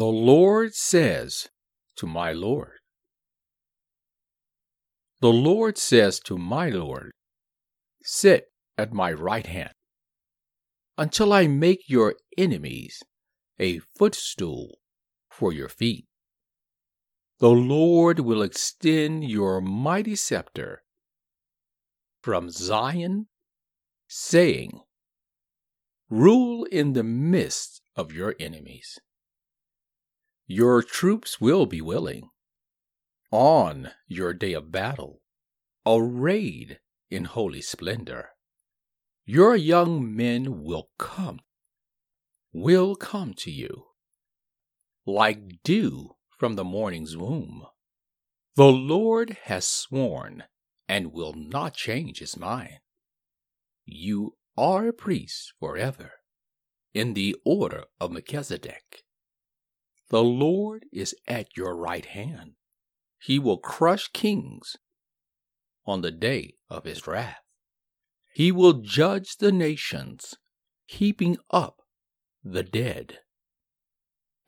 The Lord says to my Lord. The Lord says to my Lord, Sit at my right hand until I make your enemies a footstool for your feet. The Lord will extend your mighty scepter from Zion, saying, Rule in the midst of your enemies. Your troops will be willing. On your day of battle, arrayed in holy splendor, your young men will come, will come to you, like dew from the morning's womb. The Lord has sworn and will not change his mind. You are a priest forever, in the order of Melchizedek. The Lord is at your right hand. He will crush kings on the day of his wrath. He will judge the nations, heaping up the dead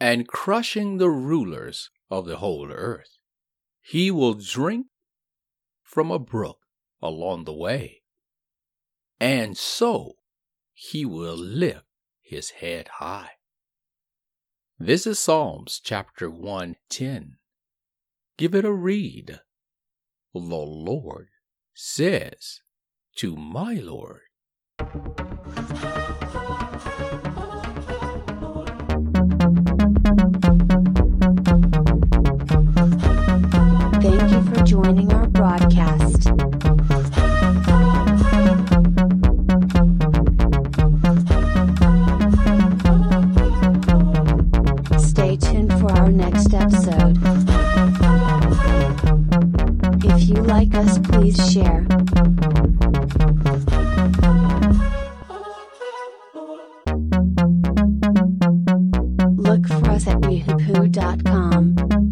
and crushing the rulers of the whole earth. He will drink from a brook along the way, and so he will lift his head high. This is Psalms chapter 110. Give it a read. The Lord says to my Lord. Thank you for joining our broadcast. Our next episode. If you like us, please share. Look for us at wehoopoo.com.